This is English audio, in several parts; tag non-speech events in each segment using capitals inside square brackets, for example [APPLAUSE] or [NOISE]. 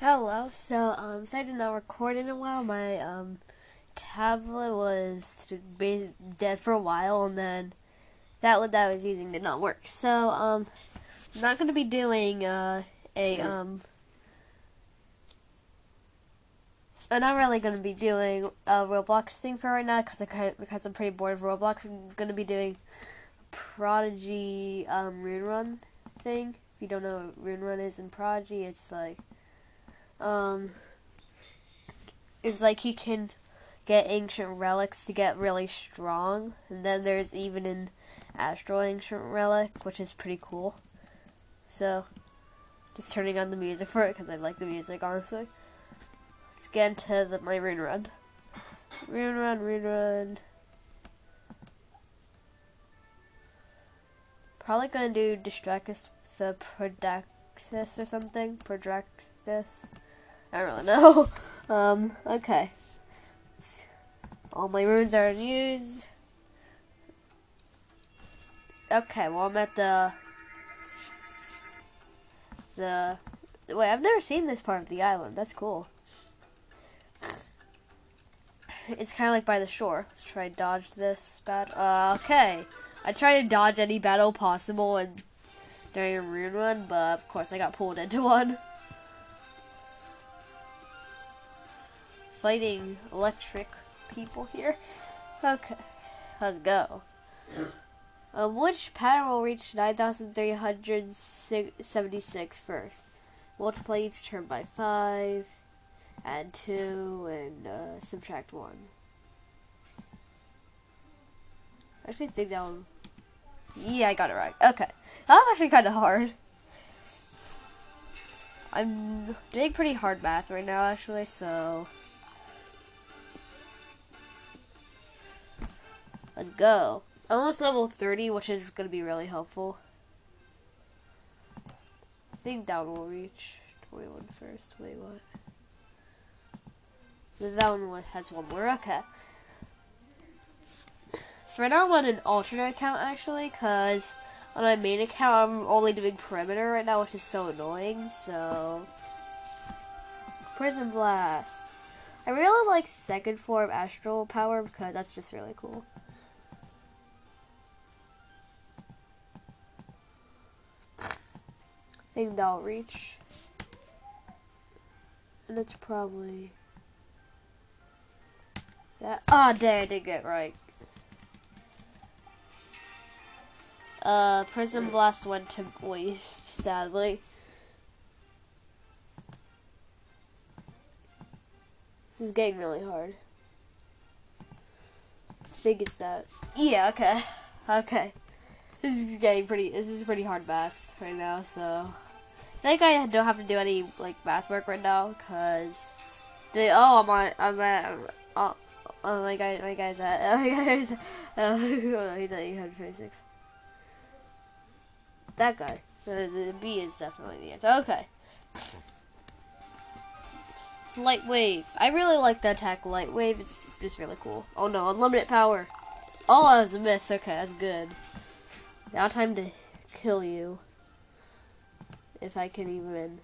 Hello. So, um, so I did not record in a while. My um, tablet was dead for a while, and then that one that I was using did not work. So, um, I'm not gonna be doing uh, a um. I'm not really gonna be doing a Roblox thing for right now because I kind of, because I'm pretty bored of Roblox. I'm gonna be doing Prodigy um, Rune Run thing. If you don't know what Rune Run is in Prodigy, it's like um, it's like you can get ancient relics to get really strong, and then there's even an astral ancient relic, which is pretty cool. So, just turning on the music for it because I like the music, honestly. Let's get into the, my rune run. Rune run, rune run. Probably gonna do Distractus the Prodaxis or something. Prodraxis. I don't really know. [LAUGHS] um, okay. All my runes are used. Okay, well I'm at the the wait, I've never seen this part of the island. That's cool. It's kind of like by the shore. Let's try dodge this battle. Uh, okay, I try to dodge any battle possible and during a rune run, but of course I got pulled into [LAUGHS] one. Fighting electric people here. [LAUGHS] Okay, let's go. Um, which pattern will reach 9,376 first? Multiply each term by 5, add 2, and uh, subtract 1. I actually think that one... Yeah, I got it right. Okay. That was actually kind of hard. I'm doing pretty hard math right now, actually, so... Let's go. Almost level 30, which is going to be really helpful. I think that one will reach 21 first. Wait, what? That one has one more. Okay. So right now I'm on an alternate account, actually, because on my main account I'm only doing perimeter right now, which is so annoying, so... Prism Blast. I really like second form astral power because that's just really cool. Think that'll reach. And it's probably that. Oh, dang, I did get right. Uh, Prism Blast went to waste, sadly. This is getting really hard. I think it's that. Yeah, okay. [LAUGHS] Okay. This is getting pretty, this is pretty hard math right now, so. Think I don't have to do any like math work right now because the oh I'm on I'm at oh, oh my guy my guy's at [LAUGHS] oh, my guy's oh, [LAUGHS] oh, he's at 826. That guy. The, the B is definitely the answer. Okay. Light wave. I really like the attack light wave. It's just really cool. Oh no, unlimited power. Oh, that was a miss. Okay, that's good. Now time to kill you if I can even.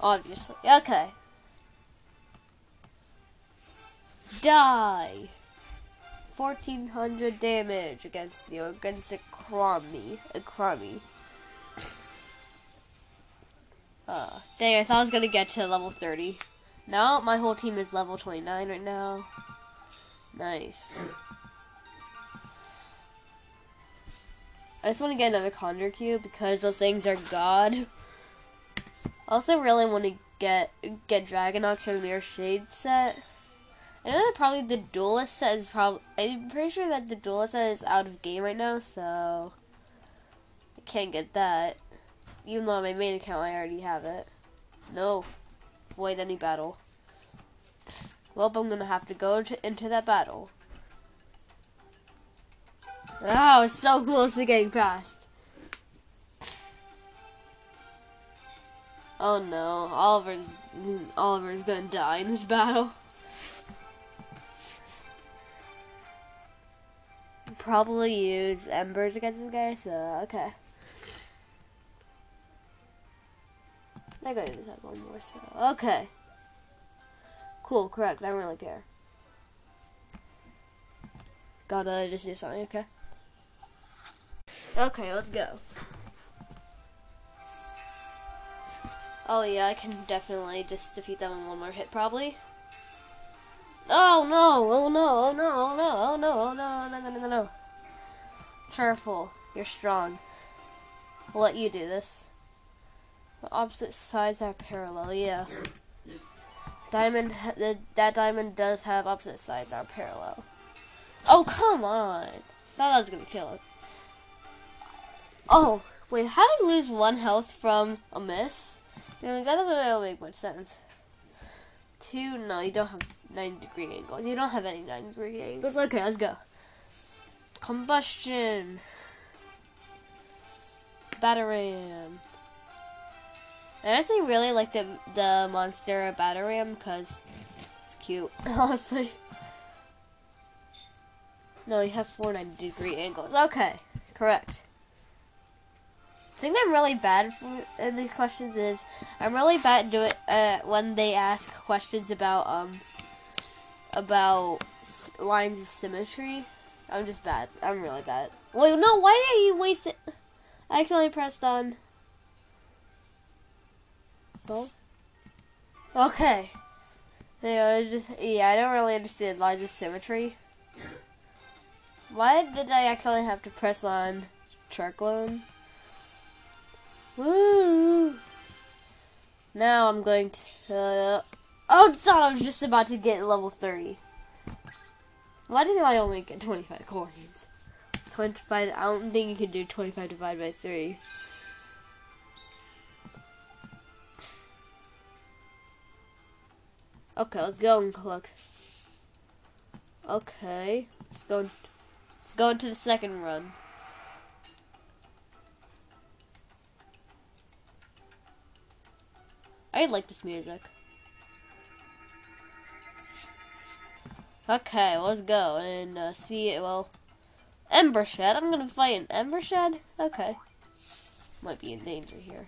Obviously. Okay. Die! 1400 damage against you, against a crummy. A crummy. Uh, dang, I thought I was gonna get to level 30. Now my whole team is level 29 right now. Nice. I just want to get another Conjure Cube because those things are god. Also really want to get get Dragonox or Mirror Shade set. I know that probably the Duelist set is probably. I'm pretty sure that the Duelist set is out of game right now, so I can't get that. Even though on my main account I already have it. No, avoid any battle. Well, I'm gonna have to go to, into that battle. Oh, so close to getting past. Oh no, Oliver's Oliver's gonna die in this battle. Probably use embers against this guy, so okay. I gotta just have one more, so. Okay. Cool, correct. I don't really care. Gotta just do something, okay? Okay, let's go. Oh yeah, I can definitely just defeat them in one more hit, probably. Oh no! Oh no! Oh no! Oh no! Oh no! Oh no! No! No! No! No! Careful, you're strong. We'll let you do this. The opposite sides are parallel. Yeah. Diamond. The, that diamond does have opposite sides that are parallel. Oh come on! Thought I was gonna kill it. Oh wait, how did I lose one health from a miss? That doesn't really make much sense. Two, no, you don't have 90 degree angles. You don't have any 90 degree angles. Okay, let's go. Combustion. Bataram. I actually really like the the Monstera Bataram because it's cute, [LAUGHS] honestly. No, you have 490 degree angles. Okay, correct. The thing I'm really bad in these questions is I'm really bad at doing uh, when they ask questions about um about lines of symmetry. I'm just bad. I'm really bad. Wait, no, why did you waste it? I accidentally pressed on both. Okay. Yeah, just yeah, I don't really understand lines of symmetry. Why did I accidentally have to press on Charclone? Woo! Now I'm going to. Uh, oh, thought I was just about to get level 30. Why did I only get 25 coins? 25. I don't think you can do 25 divided by 3. Okay, let's go and look. Okay, let's go. Let's go into the second run. I like this music. Okay, let's go and uh, see. Well, Embershed. I'm gonna fight an Embershed. Okay, might be in danger here.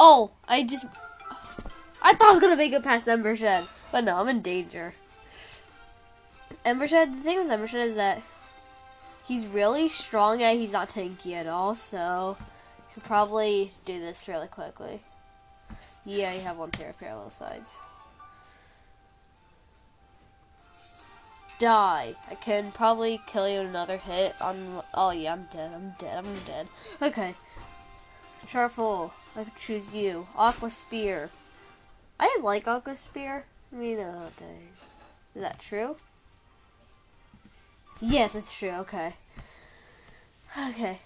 Oh, I just. I thought I was gonna make it past Embershed, but no, I'm in danger. Embershed. The thing with Embershed is that he's really strong and he's not tanky at all, so could probably do this really quickly. Yeah, you have one pair of parallel sides. Die. I can probably kill you in another hit on... Oh, yeah, I'm dead. I'm dead. I'm dead. Okay. Charfoal. I could choose you. Aqua Spear. I like Aqua Spear. I mean, uh, oh, dang. Is that true? Yes, it's true. Okay. Okay.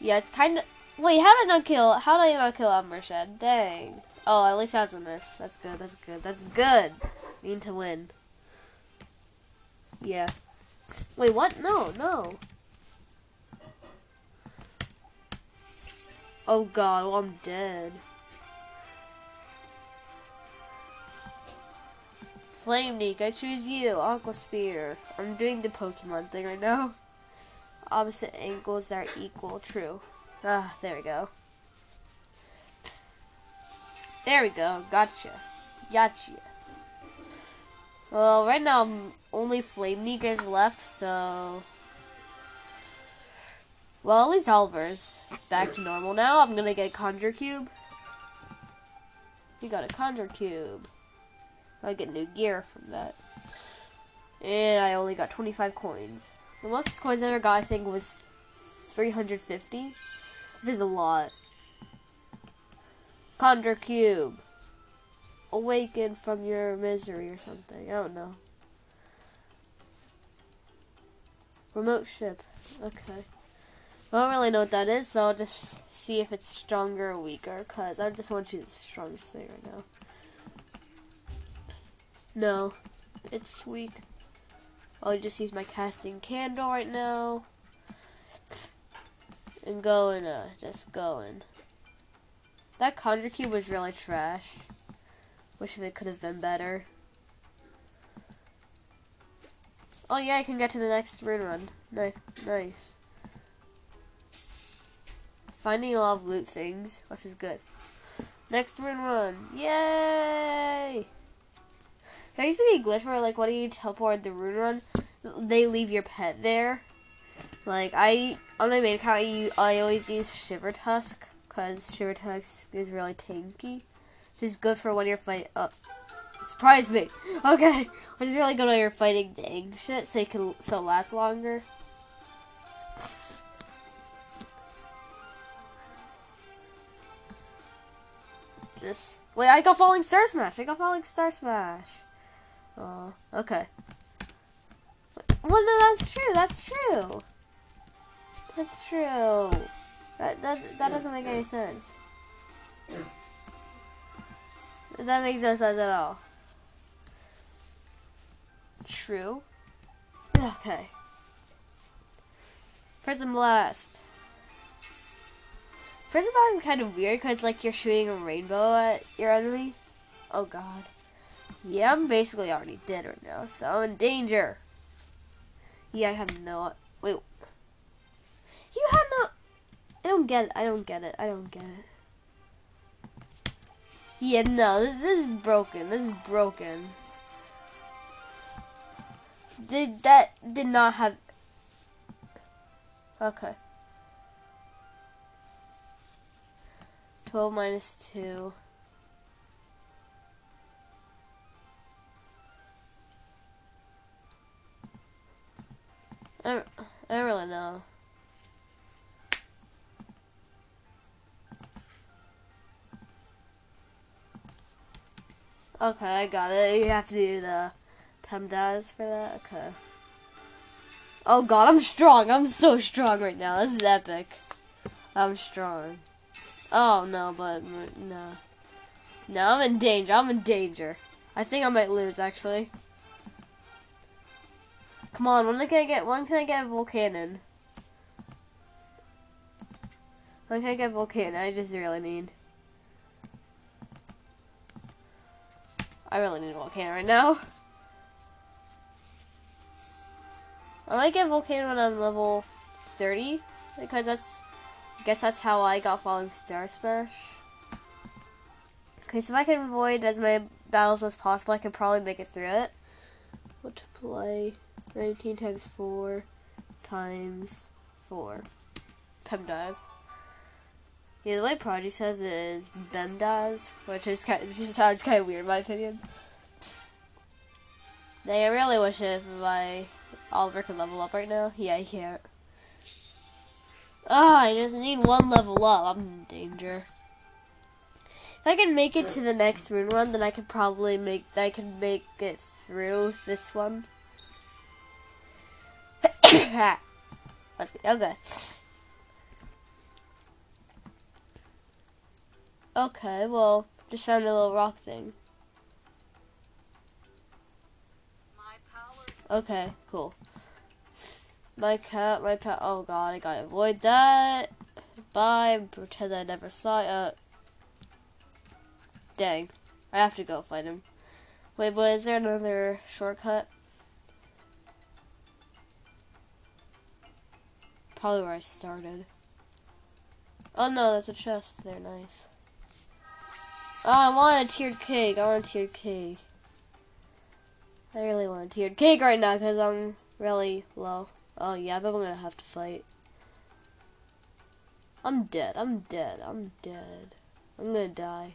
Yeah, it's kind of... Wait, how did I not kill? How did I not kill Embershed? Dang. Oh, at least that's a miss. That's good. That's good. That's good. Mean to win. Yeah. Wait, what? No, no. Oh god, well, I'm dead. Flamebeak, I choose you. Aqua Spear. I'm doing the Pokemon thing right now. [LAUGHS] Opposite angles are equal. True. Ah, there we go. There we go. Gotcha. Gotcha. Well, right now, I'm only Flamebeak is left, so... Well, at least Oliver's back to normal now. I'm gonna get a Conjure Cube. You got a Conjure Cube. I get new gear from that. And I only got 25 coins. The most coins I ever got, I think, was 350. This is a lot. Conjure Cube. Awaken from your misery or something. I don't know. Remote ship. Okay. I don't really know what that is, so I'll just see if it's stronger or weaker, because I just want to choose the strongest thing right now. No, it's weak. I'll just use my casting candle right now. And go and uh, just going. That conjure cube was really trash. Wish it could have been better. Oh yeah, I can get to the next rune run. Nice, nice. Finding a lot of loot things, which is good. Next rune run. Yay! There used to be a glitch where, like, when you teleport the rune run, they leave your pet there. Like, I, on my main account, I, I always use Shiver Tusk, because Shiver Tusk is really tanky. Is good for when you're fighting. Oh, surprise me! [LAUGHS] Okay, which is really good when you're fighting dang shit, so you can so last longer. Just wait, I got falling star smash. I got falling star smash. Oh, okay. Well, no, that's true. That's true. That's true. That that that doesn't make any sense. That makes no sense at all. True. Okay. Prism Blast. Prism Blast is kind of weird because like you're shooting a rainbow at your enemy. Oh god. Yeah, I'm basically already dead right now, so I'm in danger. Yeah, I have no... Wait. You have no... I don't get it. I don't get it. I don't get it. Yeah, no, this, this is broken. This is broken. Did that did not have Okay. 12 minus 2. I don't, I don't really know. Okay, I got it. You have to do the PEMDAS for that? Okay. Oh god, I'm strong. I'm so strong right now. This is epic. I'm strong. Oh no, but no. No, I'm in danger. I'm in danger. I think I might lose actually. Come on, when can I get when can I get a Volcanon? When can I get Volcanon? I just really need. I really need a Volcano right now. I might get Volcano when I'm level 30, because that's, I guess that's how I got Falling Star Smash. Okay, so if I can avoid as many battles as possible, I can probably make it through it. Multiply 19 times 4 times 4. PEMDAS. Yeah, the way Prodigy says it is BEMDAS, which is kind just sounds kind of weird in my opinion. i really wish if my Oliver could level up right now? Yeah, he can't. Ah, oh, I just need one level up. I'm in danger. If I can make it to the next rune run, then I could probably make I can make it through this one. [COUGHS] [COUGHS] okay. Okay, well, just found a little rock thing. Okay, cool. My cat, my pet. Oh god, I gotta avoid that. Bye. Pretend I never saw it. Uh, dang. I have to go find him. Wait, but is there another shortcut? Probably where I started. Oh no, that's a chest there, nice. Oh, I want a tiered cake. I want a tiered cake. I really want a tiered cake right now because I'm really low. Oh yeah, but I'm gonna have to fight. I'm dead. I'm dead. I'm dead. I'm gonna die.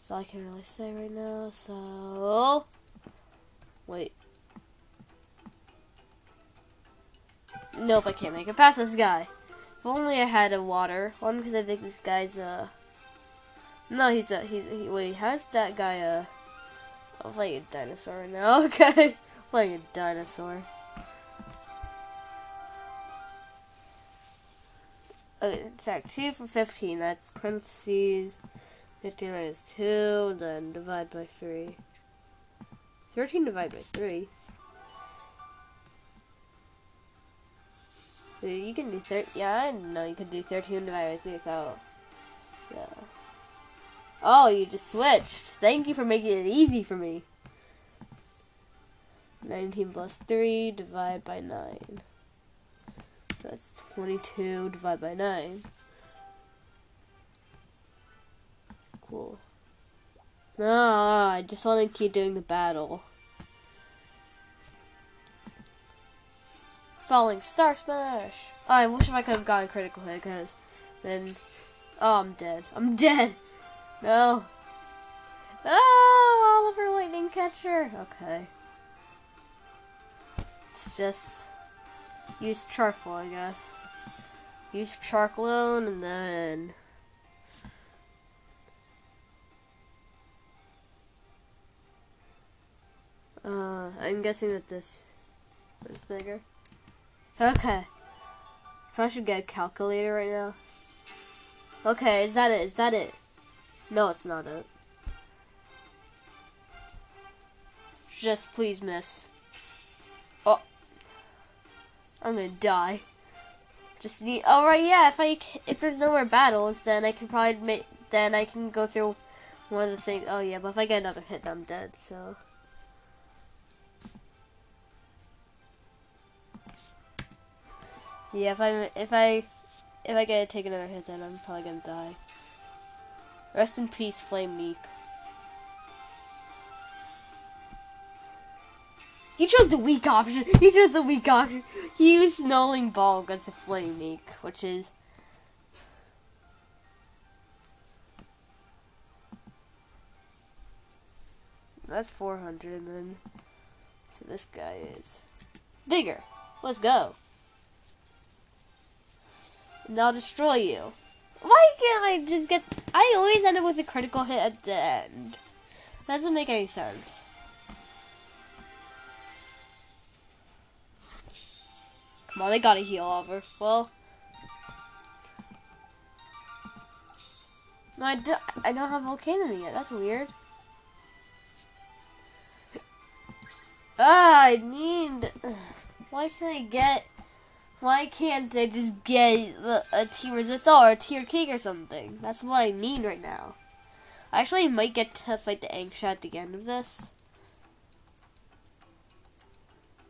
So I can really say right now. So wait. Nope, I can't make it past this guy. If only I had a water. One because I think this guy's uh. No, he's a he's he, wait. How's that guy uh? I'm playing a dinosaur right now. [LAUGHS] Okay, playing a dinosaur. Okay, check two for fifteen. That's parentheses. Fifteen minus two, then divide by three. Thirteen divided by three. You can do thir- yeah, know you can do 13 divided by 3, so, yeah. Oh, you just switched. Thank you for making it easy for me. 19 plus 3 divided by 9. That's 22 divided by 9. cool. No, I just want to keep doing the battle. Falling Star Smash! I wish I could have gotten critical hit, because then... Oh, I'm dead. I'm dead! No! Oh, Oliver Lightning Catcher! Okay. It's just... Use Charfoal, I guess. Use Charfoal, and then... Uh, I'm guessing that this is bigger. Okay. If I should get a calculator right now. Okay, is that it? Is that it? No, it's not it. Just please miss. Oh. I'm gonna die. Just need. All right, yeah. If I if there's no more battles, then I can probably make. Then I can go through one of the things. Oh yeah, but if I get another hit, I'm dead. So. Yeah, if I if I if I get to take another hit, then I'm probably gonna die. Rest in peace, Flamebeak. He chose the weak option. He chose the weak option. He used Snarling Ball against the Flamebeak, which is that's 400, and then so this guy is bigger. Let's go and I'll destroy you. Why can't I just get... I always end up with a critical hit at the end. That doesn't make any sense. Come on, they gotta heal over. Well... No, I don't, I don't have Volcano yet. That's weird. Ah, I need... Why can't I get why can't I just get a T-Resist or a Tier King or something? That's what I need right now. I actually might get to fight the Anksha at the end of this.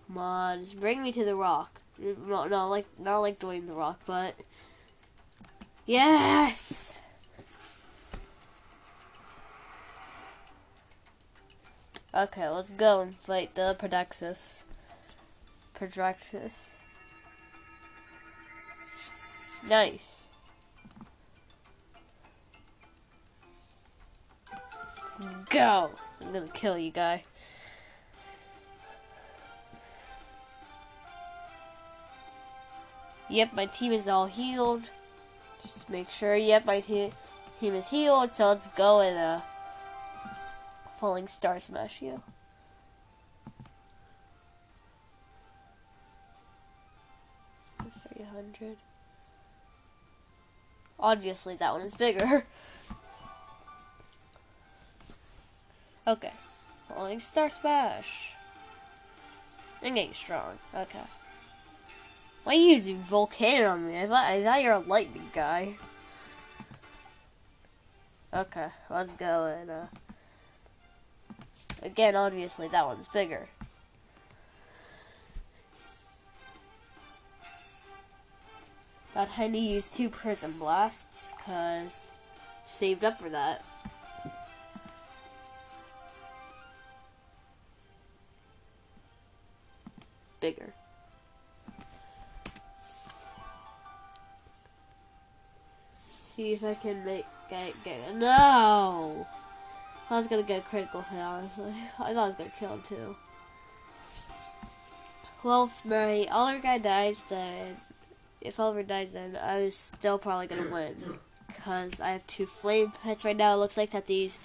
Come on, just bring me to the rock. No, like not like Dwayne the Rock, but yes. Okay, let's go and fight the Prodaxis. Prodaxis. Nice. Go. I'm gonna kill you, guy. Yep, my team is all healed. Just make sure, yep, my te team is healed. So let's go and uh, Falling Star Smash you. 300. Obviously, that one is bigger. [LAUGHS] okay. Falling Star Smash. I'm getting strong. Okay. Why are you using Volcano on me? I thought, I thought you're a lightning guy. Okay, let's go and, uh... Again, obviously, that one's bigger. Got had to use two prism blasts because saved up for that. Bigger. See if I can make get get no. I was gonna get critical hit honestly. [LAUGHS] I thought I was gonna kill him too. Well, if my other guy dies, then if Oliver dies, then I was still probably gonna win because I have two flame pets right now. It looks like that these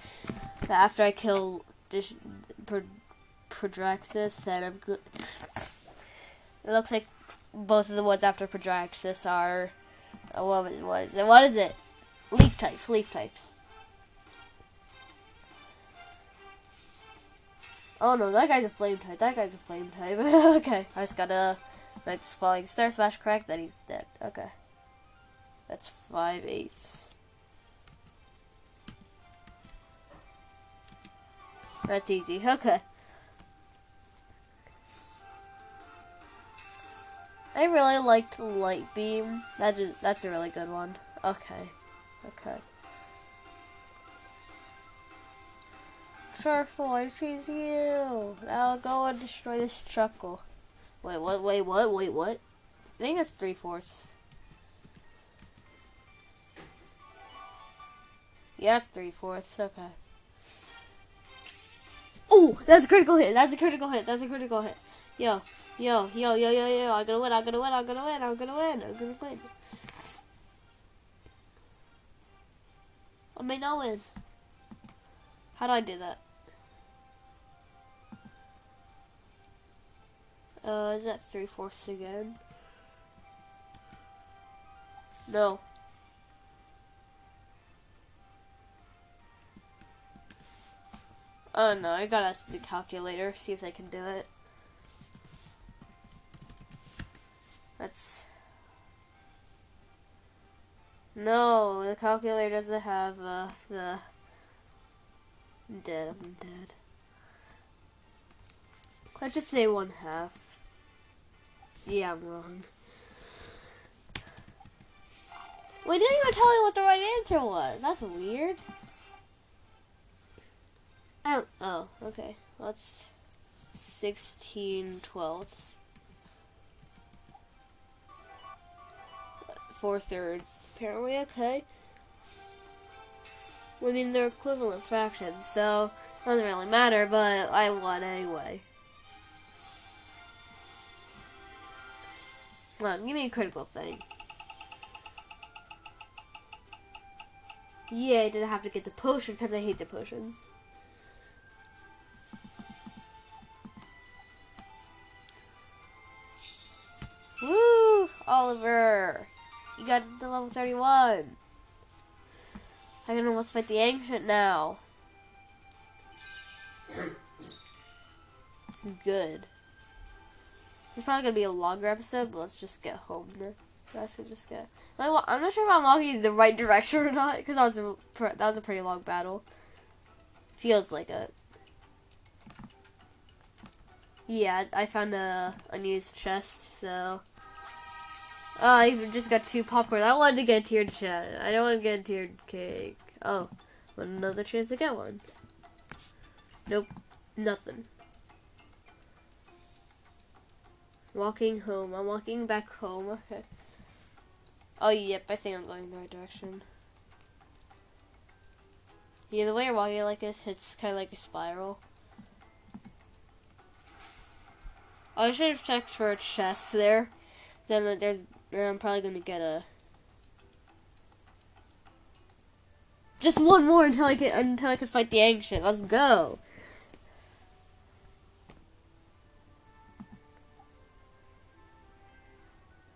that after I kill this Prodaxis, then I'm good. It looks like both of the ones after Prodaxis are. Oh, what is it? What is it? Leaf types. Leaf types. Oh no, that guy's a flame type. That guy's a flame type. [LAUGHS] okay, I just gotta this falling star smash correct, then he's dead. Okay. That's five eighths. That's easy. [LAUGHS] Okay. I really liked Light Beam. That is, that's a really good one. Okay. Okay. Turtle, I choose you. Now go and destroy this truckle. Wait, what? Wait, what? Wait, what? I think that's three fourths. Yeah, that's three fourths. Okay. Oh, that's a critical hit. That's a critical hit. That's a critical hit. Yo, yo, yo, yo, yo, yo. I'm gonna win. I'm gonna win. I'm gonna win. I'm gonna win. I'm gonna win. I may not win. How do I do that? Uh, is that three fourths again? No. Oh no, I gotta ask the calculator, see if they can do it. That's... No, the calculator doesn't have uh, the... I'm dead, I'm dead. Let's just say one half. Yeah, I'm wrong. We didn't even tell you what the right answer was. That's weird. Oh, oh, okay. That's 16 twelfths. Four thirds. Apparently, okay. I mean, they're equivalent fractions, so it doesn't really matter, but I won anyway. On, give me a critical thing. Yeah, I didn't have to get the potion because I hate the potions. Woo! Oliver! You got to level 31. I can almost fight the Ancient now. This is good. It's probably to be a longer episode, but let's just get home now. Let's just get. I'm not sure if I'm walking in the right direction or not, because that was a that was a pretty long battle. Feels like it. Yeah, I found a unused chest, so. Oh, I even just got two popcorn. I wanted to get a tiered chest. I don't want to get a tiered cake. Oh, another chance to get one. Nope, nothing. Walking home. I'm walking back home. Okay. Oh, yep, I think I'm going the right direction. Yeah, the way you're walking like this, it's kind of like a spiral. I should have checked for a chest there. Then there's, then I'm probably gonna get a. Just one more until I can until I can fight the ancient. Let's go.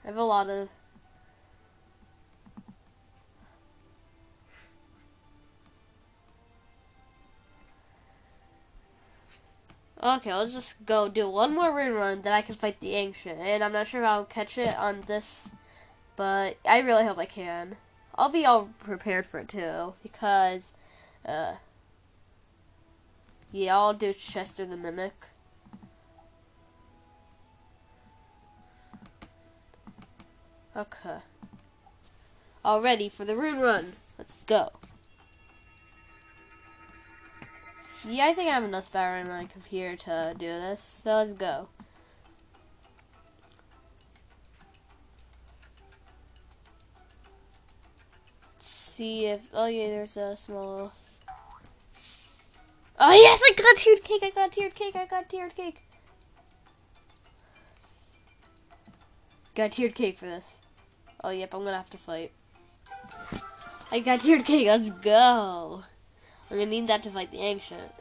I have a lot of Okay, let's just go do one more rune run, then I can fight the Ancient. And I'm not sure if I'll catch it on this, but I really hope I can. I'll be all prepared for it too, because, uh, yeah, I'll do Chester the Mimic. Okay. All ready for the rune run. Let's go. Yeah, I think I have enough power in my computer to do this, so let's go. Let's see if, oh yeah, there's a small, oh yes, I got tiered cake, I got tiered cake, I got tiered cake. Got tiered cake for this. Oh, yep, I'm gonna have to fight. I got tiered cake, let's go. I'm gonna need that to fight the ancient.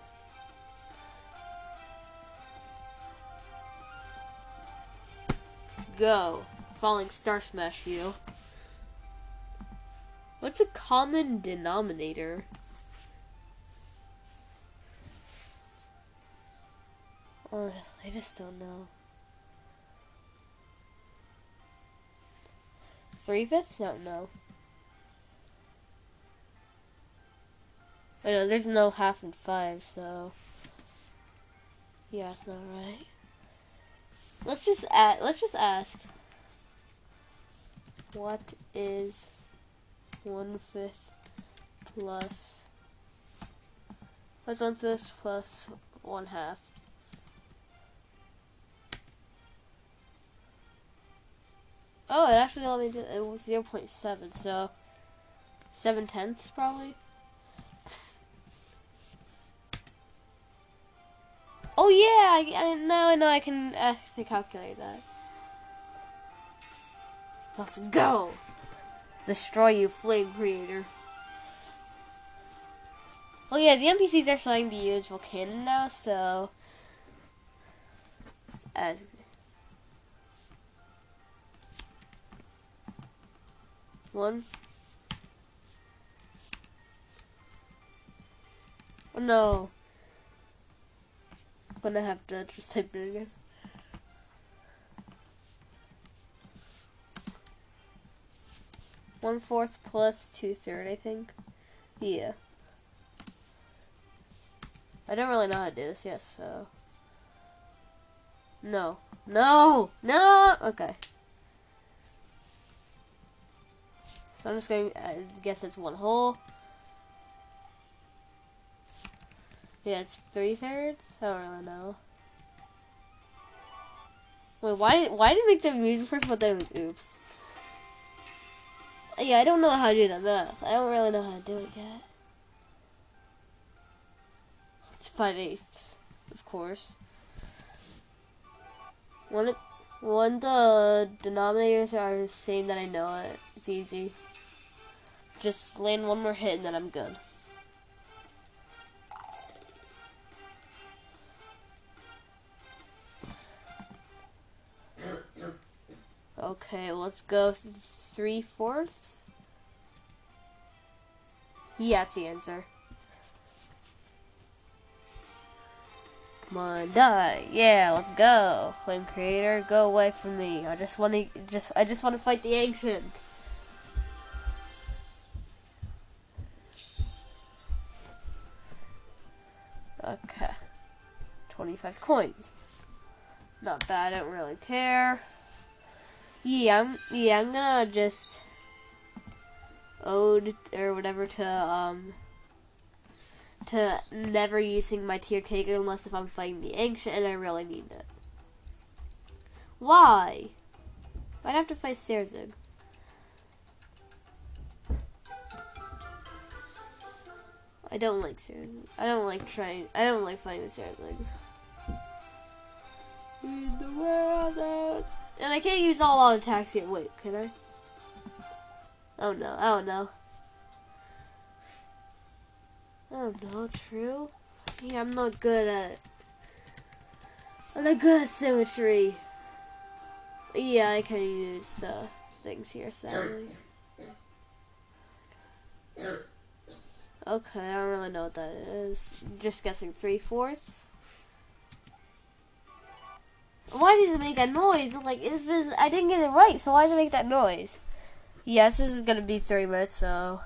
Go. Falling Star Smash you. What's a common denominator? Oh, I just don't know. Three fifths? No, no. I know there's no half and five, so yeah, it's not right. Let's just ask. Let's just ask. What is one fifth plus What's one fifth plus one half? Oh, it actually let me do it was 0 0.7, so 7 tenths probably. Oh yeah, I, I, now I know I can actually calculate that. Let's go! Destroy you, flame creator. Oh yeah, the NPCs are starting to use Volcanon now, so as one. Oh no. I'm gonna have to just type it again. One fourth plus two third, I think. Yeah. I don't really know how to do this yet, so. No. No! No! Okay. So I'm just going to uh, guess it's one whole. Yeah, it's three thirds? I don't really know. Wait, why, why did make the music first, but then it was oops? Yeah, I don't know how to do the math. I don't really know how to do it yet. It's 5 eighths, of course. One, one the denominators are the same that I know it. It's easy. Just land one more hit and then I'm good. Okay, let's go three fourths. Yeah, that's the answer. On, die. Yeah, let's go. Flame creator, go away from me. I just want to just I just want to fight the ancient. Okay. 25 coins. Not bad, I don't really care. Yeah, I'm yeah, I'm gonna just ode or whatever to um to never using my tiered cake unless if I'm fighting the ancient and I really need it. Why? I'd have to fight Sterzig. I don't like Sterzig. I don't like trying. I don't like fighting. In the world, and I can't use all auto attacks yet. Wait, can I? Oh no! Oh no! Oh no, true. Yeah, I'm not good at. I'm not good at symmetry. Yeah, I can use the things here, sadly. Okay, I don't really know what that is. Just guessing three fourths. Why does it make that noise? Like, is this? I didn't get it right, so why does it make that noise? Yes, this is gonna be three minutes, so.